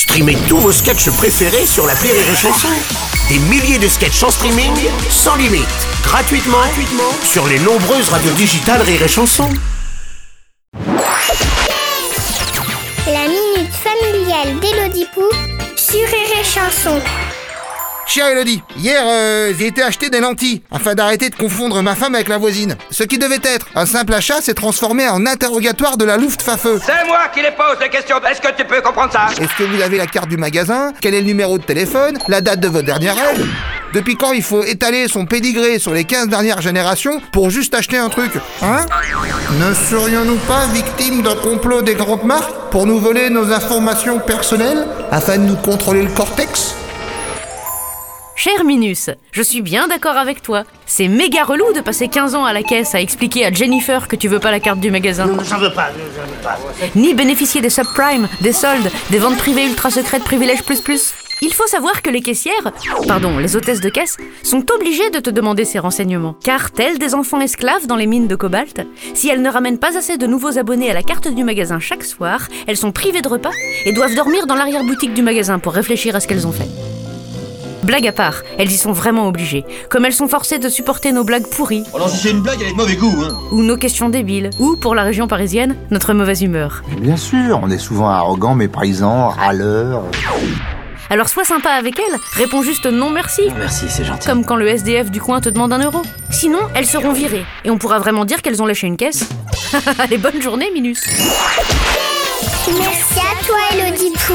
Streamez tous vos sketchs préférés sur la Rire et Chanson. Des milliers de sketchs en streaming, sans limite, gratuitement, sur les nombreuses radios digitales Rire et Chanson. La minute familiale d'Elodie Pou sur Rire Chanson. Chère Elodie, hier euh, j'ai été acheter des lentilles afin d'arrêter de confondre ma femme avec la voisine. Ce qui devait être un simple achat s'est transformé en interrogatoire de la Luftwaffe. C'est moi qui les pose les questions. Est-ce que tu peux comprendre ça? Est-ce que vous avez la carte du magasin? Quel est le numéro de téléphone? La date de votre dernière aide? Depuis quand il faut étaler son pédigré sur les 15 dernières générations pour juste acheter un truc? Hein? Ne serions-nous pas victimes d'un complot des grandes marques pour nous voler nos informations personnelles afin de nous contrôler le cortex? Cher Minus, je suis bien d'accord avec toi. C'est méga relou de passer 15 ans à la caisse à expliquer à Jennifer que tu veux pas la carte du magasin. Non, j'en veux pas, j'en veux pas. Ni bénéficier des subprimes, des soldes, des ventes privées ultra secrètes privilèges plus plus. Il faut savoir que les caissières, pardon, les hôtesses de caisse, sont obligées de te demander ces renseignements. Car, telles des enfants esclaves dans les mines de cobalt, si elles ne ramènent pas assez de nouveaux abonnés à la carte du magasin chaque soir, elles sont privées de repas et doivent dormir dans l'arrière-boutique du magasin pour réfléchir à ce qu'elles ont fait. Blague à part, elles y sont vraiment obligées. Comme elles sont forcées de supporter nos blagues pourries, Oh non, si c'est une blague, elle est de mauvais goût, hein. ou nos questions débiles, ou, pour la région parisienne, notre mauvaise humeur. Bien sûr, on est souvent arrogant, méprisant, râleur. Alors sois sympa avec elles, réponds juste non merci. Merci, c'est gentil. Comme quand le SDF du coin te demande un euro. Sinon, elles seront virées. Et on pourra vraiment dire qu'elles ont lâché une caisse. Allez, bonne journée, Minus. Merci à toi Elodie Pou.